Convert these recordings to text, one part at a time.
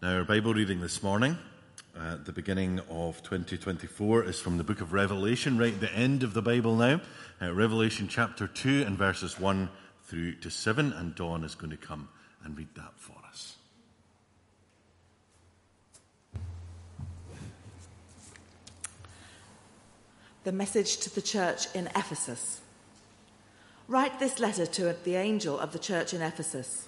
Now, our Bible reading this morning, at the beginning of 2024, is from the book of Revelation, right at the end of the Bible now. Uh, Revelation chapter 2 and verses 1 through to 7. And Dawn is going to come and read that for us. The message to the church in Ephesus. Write this letter to the angel of the church in Ephesus.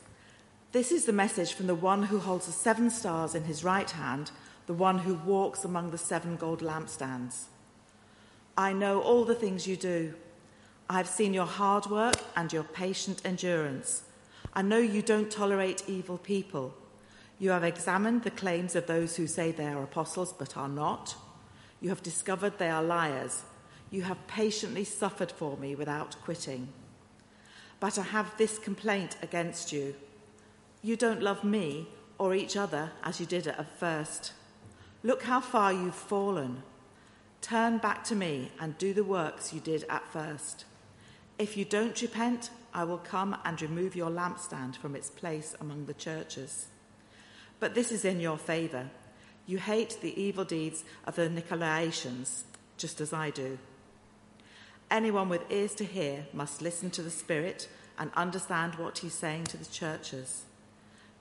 This is the message from the one who holds the seven stars in his right hand, the one who walks among the seven gold lampstands. I know all the things you do. I have seen your hard work and your patient endurance. I know you don't tolerate evil people. You have examined the claims of those who say they are apostles but are not. You have discovered they are liars. You have patiently suffered for me without quitting. But I have this complaint against you. You don't love me or each other as you did at first. Look how far you've fallen. Turn back to me and do the works you did at first. If you don't repent, I will come and remove your lampstand from its place among the churches. But this is in your favor. You hate the evil deeds of the Nicolaitans, just as I do. Anyone with ears to hear must listen to the Spirit and understand what he's saying to the churches.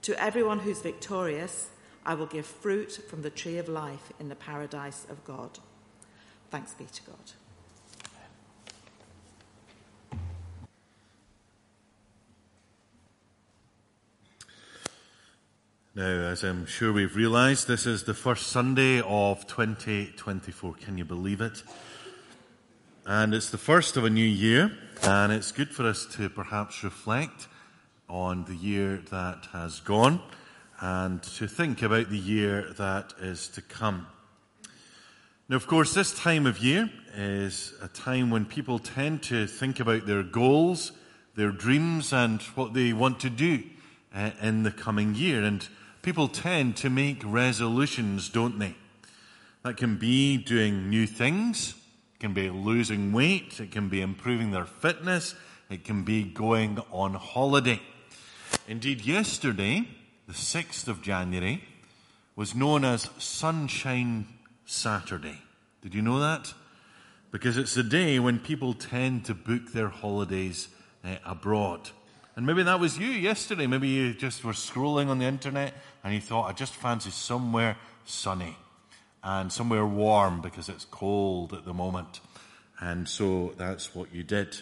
To everyone who's victorious, I will give fruit from the tree of life in the paradise of God. Thanks be to God. Now, as I'm sure we've realized, this is the first Sunday of 2024. Can you believe it? And it's the first of a new year, and it's good for us to perhaps reflect on the year that has gone and to think about the year that is to come. Now, of course, this time of year is a time when people tend to think about their goals, their dreams, and what they want to do uh, in the coming year. And people tend to make resolutions, don't they? That can be doing new things, it can be losing weight, it can be improving their fitness, it can be going on holiday. Indeed, yesterday, the 6th of January, was known as Sunshine Saturday. Did you know that? Because it's the day when people tend to book their holidays uh, abroad. And maybe that was you yesterday. Maybe you just were scrolling on the internet and you thought, I just fancy somewhere sunny and somewhere warm because it's cold at the moment. And so that's what you did.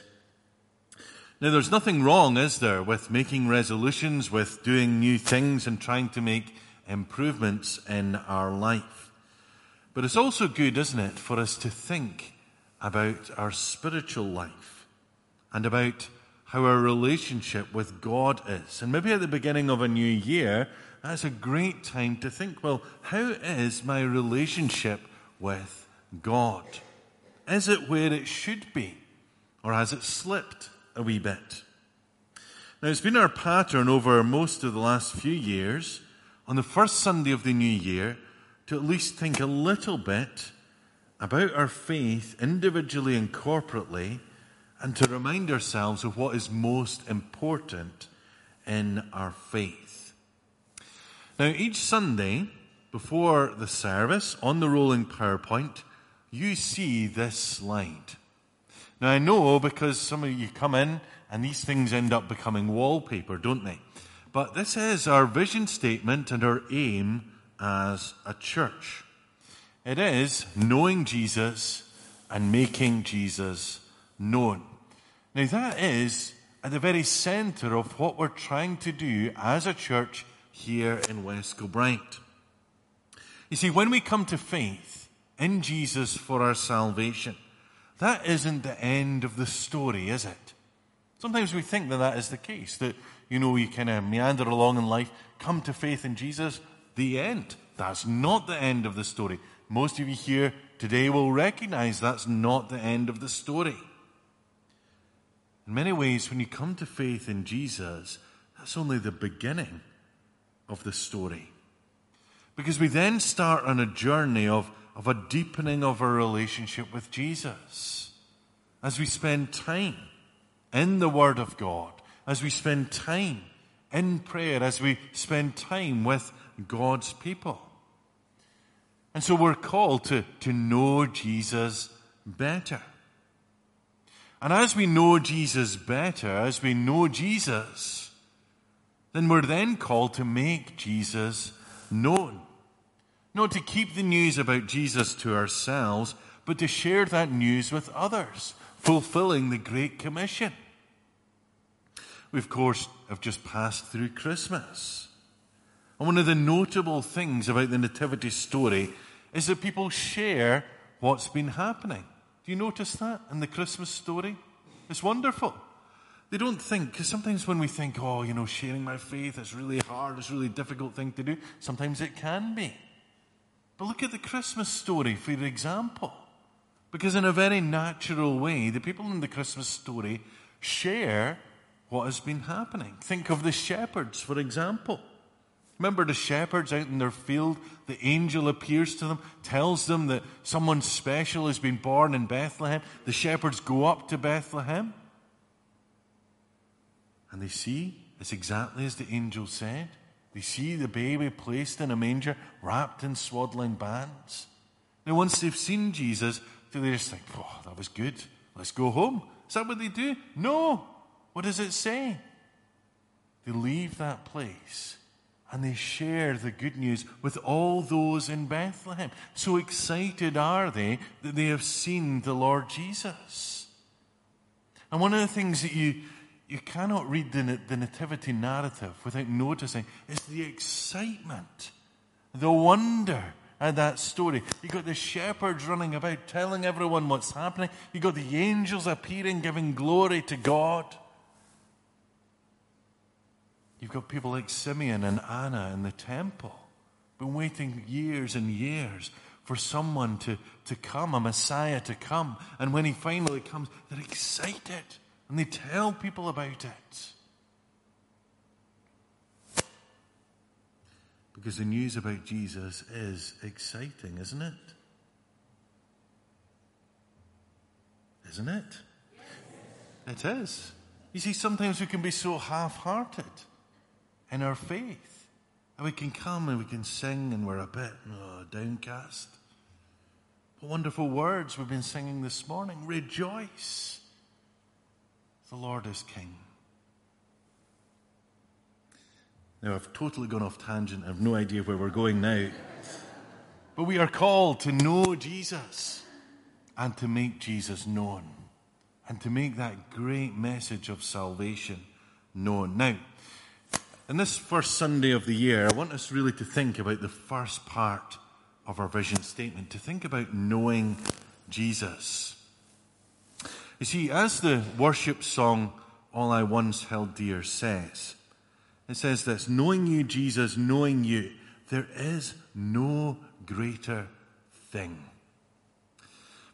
Now, there's nothing wrong, is there, with making resolutions, with doing new things and trying to make improvements in our life. But it's also good, isn't it, for us to think about our spiritual life and about how our relationship with God is. And maybe at the beginning of a new year, that's a great time to think, well, how is my relationship with God? Is it where it should be? Or has it slipped a wee bit? Now, it's been our pattern over most of the last few years on the first Sunday of the new year to at least think a little bit about our faith individually and corporately and to remind ourselves of what is most important in our faith. Now, each Sunday before the service on the rolling PowerPoint, you see this slide. Now, I know because some of you come in and these things end up becoming wallpaper, don't they? But this is our vision statement and our aim as a church. It is knowing Jesus and making Jesus known. Now, that is at the very center of what we're trying to do as a church here in West Kilbride. You see, when we come to faith in Jesus for our salvation, that isn't the end of the story, is it? Sometimes we think that that is the case, that, you know, you kind of meander along in life, come to faith in Jesus, the end. That's not the end of the story. Most of you here today will recognize that's not the end of the story. In many ways, when you come to faith in Jesus, that's only the beginning of the story. Because we then start on a journey of, of a deepening of our relationship with Jesus. As we spend time in the Word of God, as we spend time in prayer as we spend time with God's people. And so we're called to, to know Jesus better. And as we know Jesus better, as we know Jesus, then we're then called to make Jesus known. Not to keep the news about Jesus to ourselves, but to share that news with others, fulfilling the Great Commission. We, of course, have just passed through Christmas. And one of the notable things about the Nativity story is that people share what's been happening. Do you notice that in the Christmas story? It's wonderful. They don't think, because sometimes when we think, oh, you know, sharing my faith is really hard, it's a really difficult thing to do, sometimes it can be. But look at the Christmas story, for example. Because in a very natural way, the people in the Christmas story share what has been happening. Think of the shepherds, for example. Remember the shepherds out in their field? The angel appears to them, tells them that someone special has been born in Bethlehem. The shepherds go up to Bethlehem and they see it's exactly as the angel said. They see the baby placed in a manger, wrapped in swaddling bands. Now, once they've seen Jesus, do they just think, oh, that was good. Let's go home? Is that what they do? No. What does it say? They leave that place and they share the good news with all those in Bethlehem. So excited are they that they have seen the Lord Jesus. And one of the things that you, you cannot read the, the Nativity narrative without noticing it's the excitement, the wonder at that story. You've got the shepherds running about telling everyone what's happening, you've got the angels appearing, giving glory to God. You've got people like Simeon and Anna in the temple, been waiting years and years for someone to, to come, a Messiah to come. And when he finally comes, they're excited and they tell people about it. Because the news about Jesus is exciting, isn't it? Isn't it? It is. You see, sometimes we can be so half hearted in our faith. And we can come and we can sing and we're a bit oh, downcast. What wonderful words we've been singing this morning. Rejoice. The Lord is King. Now, I've totally gone off tangent. I have no idea where we're going now. But we are called to know Jesus and to make Jesus known and to make that great message of salvation known. Now, in this first Sunday of the year, I want us really to think about the first part of our vision statement, to think about knowing Jesus. You see, as the worship song, All I Once Held Dear, says, it says this knowing you, Jesus, knowing you, there is no greater thing.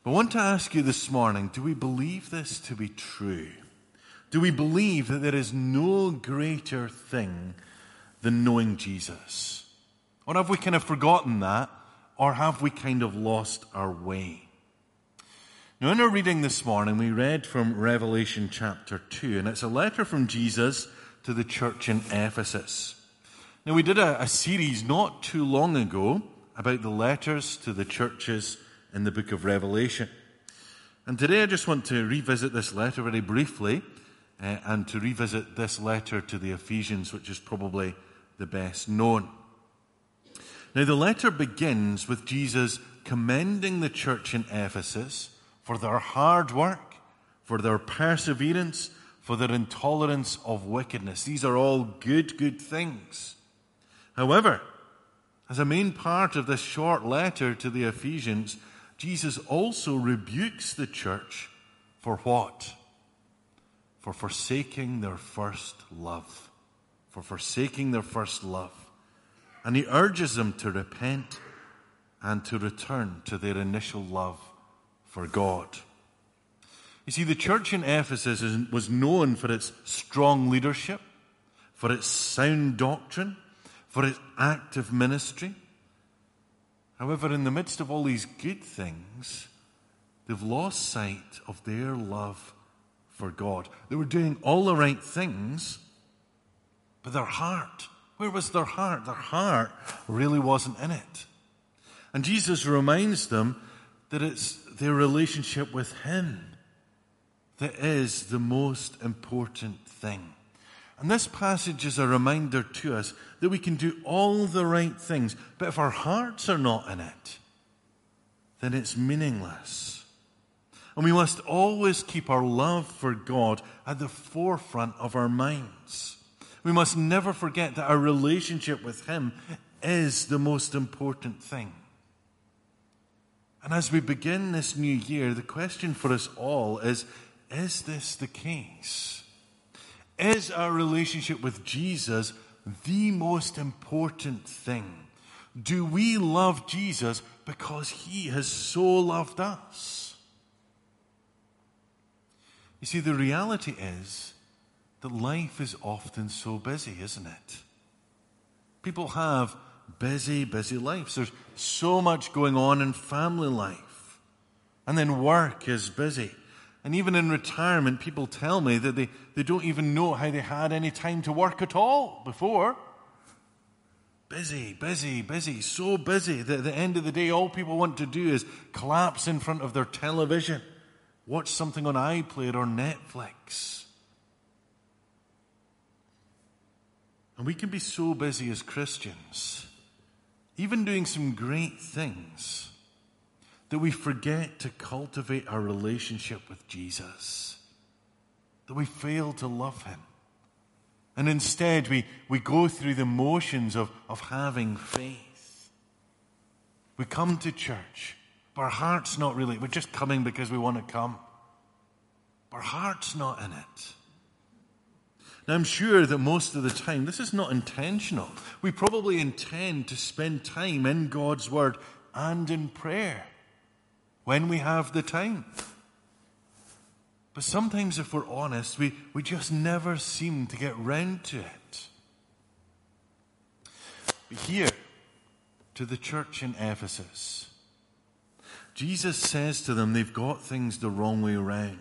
But I want to ask you this morning do we believe this to be true? Do we believe that there is no greater thing than knowing Jesus? Or have we kind of forgotten that? Or have we kind of lost our way? Now, in our reading this morning, we read from Revelation chapter 2, and it's a letter from Jesus to the church in Ephesus. Now, we did a, a series not too long ago about the letters to the churches in the book of Revelation. And today I just want to revisit this letter very briefly uh, and to revisit this letter to the Ephesians, which is probably the best known. Now, the letter begins with Jesus commending the church in Ephesus for their hard work, for their perseverance, for their intolerance of wickedness. These are all good, good things. However, as a main part of this short letter to the Ephesians, Jesus also rebukes the church for what? for forsaking their first love. For forsaking their first love. And he urges them to repent and to return to their initial love for God. You see, the church in Ephesus was known for its strong leadership, for its sound doctrine, for its active ministry. However, in the midst of all these good things, they've lost sight of their love for God. They were doing all the right things, But their heart, where was their heart? Their heart really wasn't in it. And Jesus reminds them that it's their relationship with Him that is the most important thing. And this passage is a reminder to us that we can do all the right things, but if our hearts are not in it, then it's meaningless. And we must always keep our love for God at the forefront of our minds. We must never forget that our relationship with Him is the most important thing. And as we begin this new year, the question for us all is is this the case? Is our relationship with Jesus the most important thing? Do we love Jesus because he has so loved us? You see, the reality is that life is often so busy, isn't it? People have busy, busy lives. There's so much going on in family life. And then work is busy. And even in retirement, people tell me that they, they don't even know how they had any time to work at all before. Busy, busy, busy, so busy that at the end of the day, all people want to do is collapse in front of their television, watch something on iPlayer or Netflix. And we can be so busy as Christians, even doing some great things that we forget to cultivate our relationship with Jesus, that we fail to love Him. And instead, we, we go through the motions of, of having faith. We come to church, but our heart's not really, we're just coming because we want to come. Our heart's not in it. Now, I'm sure that most of the time, this is not intentional. We probably intend to spend time in God's Word and in prayer when we have the time. But sometimes, if we're honest, we, we just never seem to get round to it. But here, to the church in Ephesus, Jesus says to them they've got things the wrong way around.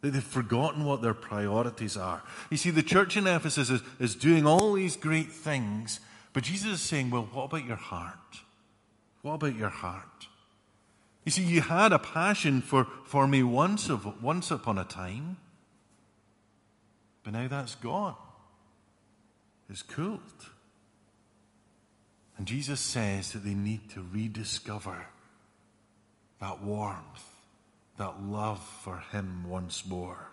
They've forgotten what their priorities are. You see, the church in Ephesus is, is doing all these great things, but Jesus is saying, well, what about your heart? What about your heart? You see, you had a passion for, for me once, of, once upon a time, but now that's gone. It's cooled. And Jesus says that they need to rediscover that warmth, that love for Him once more.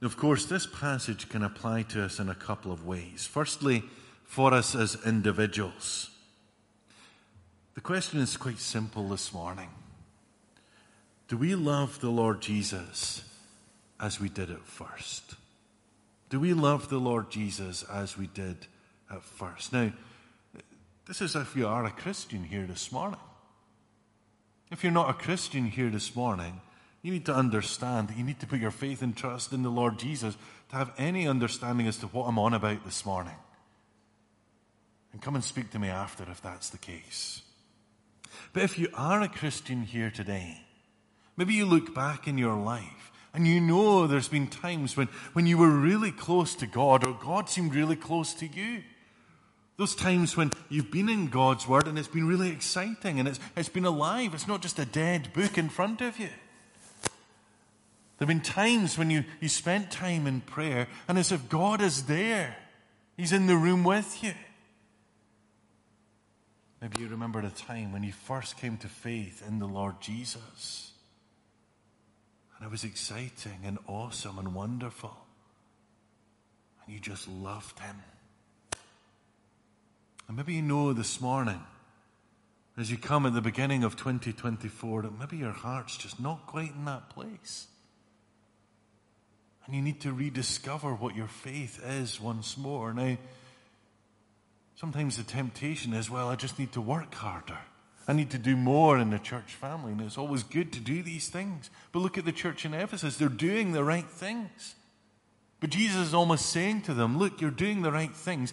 Of course, this passage can apply to us in a couple of ways. Firstly, for us as individuals. The question is quite simple this morning. Do we love the Lord Jesus as we did at first? Do we love the Lord Jesus as we did at first? Now, this is if you are a Christian here this morning. If you're not a Christian here this morning, you need to understand that you need to put your faith and trust in the Lord Jesus to have any understanding as to what I'm on about this morning. And come and speak to me after if that's the case. But if you are a Christian here today, maybe you look back in your life and you know there's been times when, when you were really close to God or God seemed really close to you. Those times when you've been in God's Word and it's been really exciting and it's, it's been alive. It's not just a dead book in front of you. There have been times when you, you spent time in prayer and as if God is there. He's in the room with you. Maybe you remember a time when you first came to faith in the Lord Jesus. And it was exciting and awesome and wonderful. And you just loved Him. And maybe you know this morning, as you come at the beginning of 2024, that maybe your heart's just not quite in that place. And you need to rediscover what your faith is once more. Now, Sometimes the temptation is, well, I just need to work harder. I need to do more in the church family. And it's always good to do these things. But look at the church in Ephesus. They're doing the right things. But Jesus is almost saying to them, look, you're doing the right things.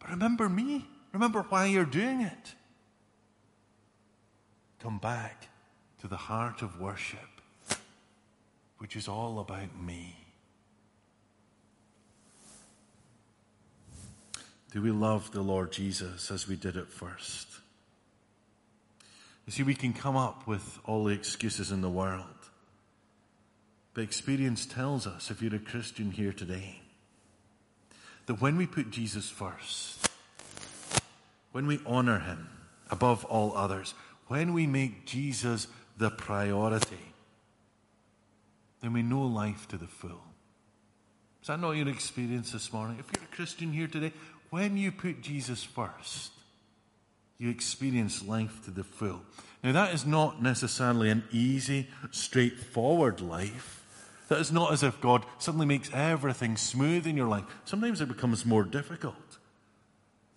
But remember me. Remember why you're doing it. Come back to the heart of worship, which is all about me. Do we love the Lord Jesus as we did at first? You see, we can come up with all the excuses in the world. But experience tells us, if you're a Christian here today, that when we put Jesus first, when we honor him above all others, when we make Jesus the priority, then we know life to the full. Is that not your experience this morning? If you're a Christian here today, when you put Jesus first, you experience life to the full. Now, that is not necessarily an easy, straightforward life. That is not as if God suddenly makes everything smooth in your life. Sometimes it becomes more difficult.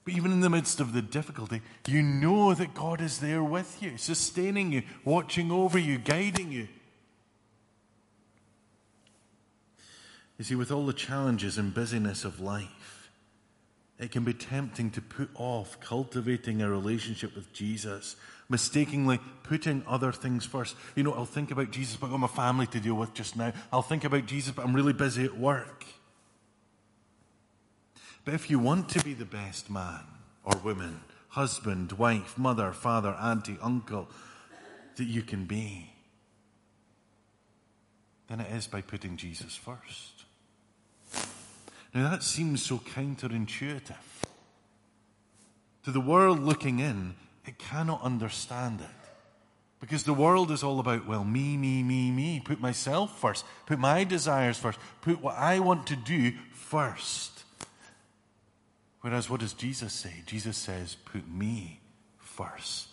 But even in the midst of the difficulty, you know that God is there with you, sustaining you, watching over you, guiding you. You see, with all the challenges and busyness of life, it can be tempting to put off cultivating a relationship with Jesus, mistakenly putting other things first. You know, I'll think about Jesus, but I've got my family to deal with just now. I'll think about Jesus, but I'm really busy at work. But if you want to be the best man or woman, husband, wife, mother, father, auntie, uncle that you can be, then it is by putting Jesus first. Now that seems so counterintuitive. To the world looking in, it cannot understand it. Because the world is all about, well, me, me, me, me. Put myself first. Put my desires first. Put what I want to do first. Whereas what does Jesus say? Jesus says, put me first.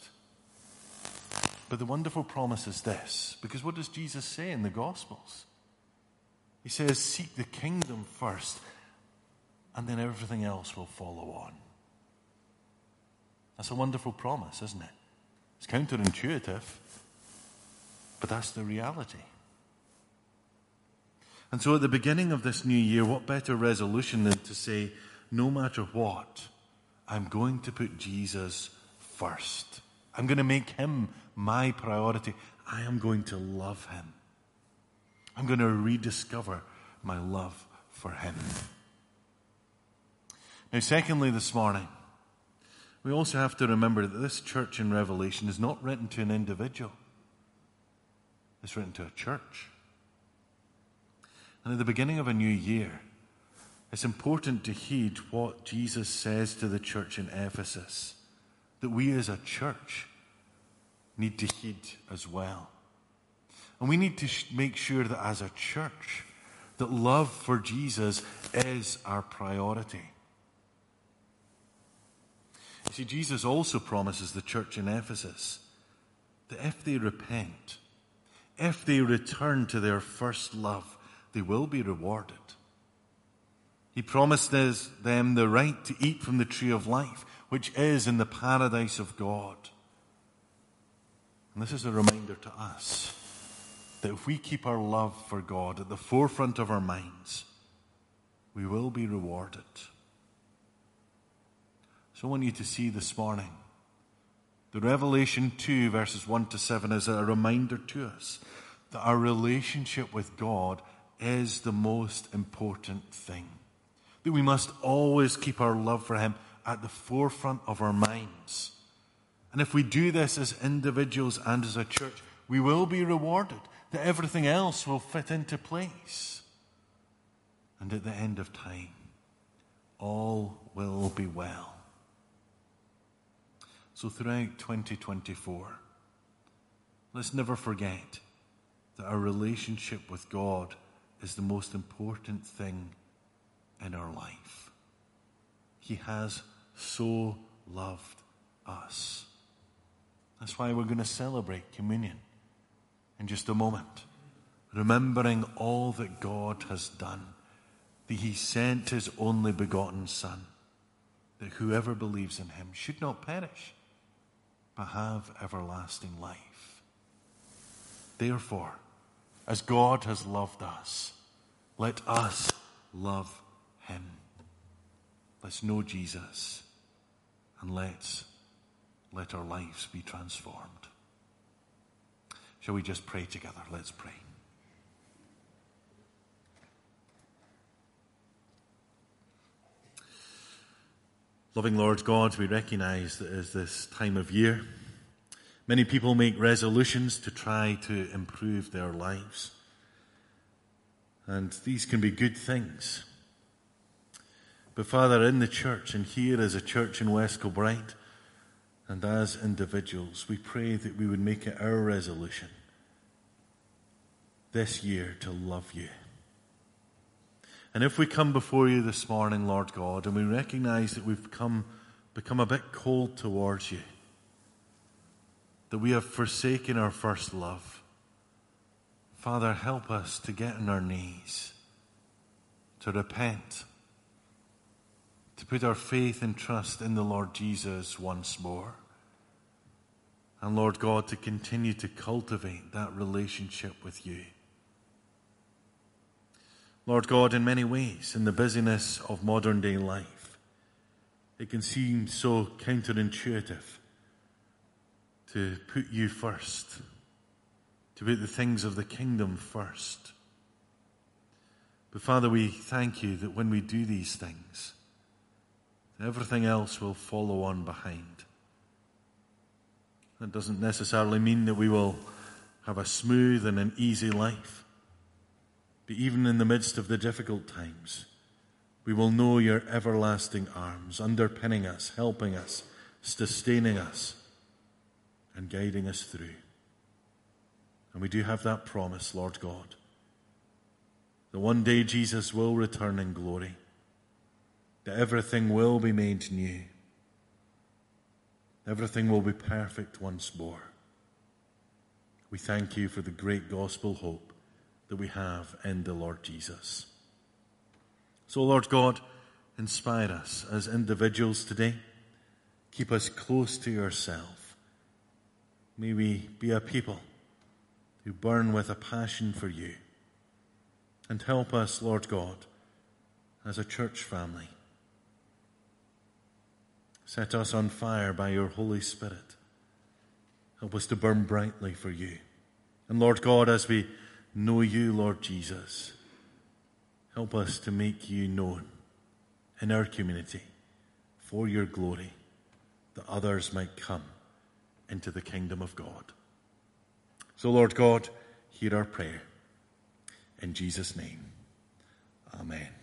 But the wonderful promise is this, because what does Jesus say in the Gospels? He says, seek the kingdom first and then everything else will follow on. That's a wonderful promise, isn't it? It's counterintuitive, but that's the reality. And so at the beginning of this new year, what better resolution than to say, no matter what, I'm going to put Jesus first. I'm going to make him my priority. I am going to love him. I'm going to rediscover my love for him. Now, secondly, this morning, we also have to remember that this church in Revelation is not written to an individual, it's written to a church. And at the beginning of a new year, it's important to heed what Jesus says to the church in Ephesus, that we as a church need to heed as well. And we need to make sure that as a church, that love for Jesus is our priority. You see, Jesus also promises the church in Ephesus that if they repent, if they return to their first love, they will be rewarded. He promised them the right to eat from the tree of life, which is in the paradise of God. And this is a reminder to us that if we keep our love for God at the forefront of our minds, we will be rewarded. So I want you to see this morning the Revelation 2, verses 1 to 7, is a reminder to us that our relationship with God is the most important thing. That we must always keep our love for Him at the forefront of our minds. And if we do this as individuals and as a church, we will be rewarded, that everything else will fit into place. And at the end of time, all will be well. So throughout 2024, let's never forget that our relationship with God is the most important thing in our life. He has so loved us. That's why we're going to celebrate communion in just a moment, remembering all that God has done, that He sent His only begotten Son, that whoever believes in Him should not perish but have everlasting life. Therefore, as God has loved us, let us love him. Let's know Jesus and let's let our lives be transformed. Shall we just pray together? Let's pray. Loving Lord God, we recognize that as this time of year, many people make resolutions to try to improve their lives. And these can be good things. But Father, in the church and here as a church in West Kilbride, and as individuals, we pray that we would make it our resolution this year to love you. And if we come before you this morning, Lord God, and we recognize that we've come, become a bit cold towards you, that we have forsaken our first love, Father, help us to get on our knees, to repent, to put our faith and trust in the Lord Jesus once more. And Lord God, to continue to cultivate that relationship with you. Lord God, in many ways, in the busyness of modern day life, it can seem so counterintuitive to put you first, to put the things of the kingdom first. But Father, we thank you that when we do these things, everything else will follow on behind. That doesn't necessarily mean that we will have a smooth and an easy life. But even in the midst of the difficult times, we will know your everlasting arms underpinning us, helping us, sustaining us, and guiding us through. And we do have that promise, Lord God, that one day Jesus will return in glory, that everything will be made new, everything will be perfect once more. We thank you for the great gospel hope that we have in the Lord Jesus. So, Lord God, inspire us as individuals today. Keep us close to yourself. May we be a people who burn with a passion for you. And help us, Lord God, as a church family. Set us on fire by your Holy Spirit. Help us to burn brightly for you. And Lord God, as we know you, Lord Jesus. Help us to make you known in our community for your glory, that others might come into the kingdom of God. So, Lord God, hear our prayer. In Jesus' name, amen.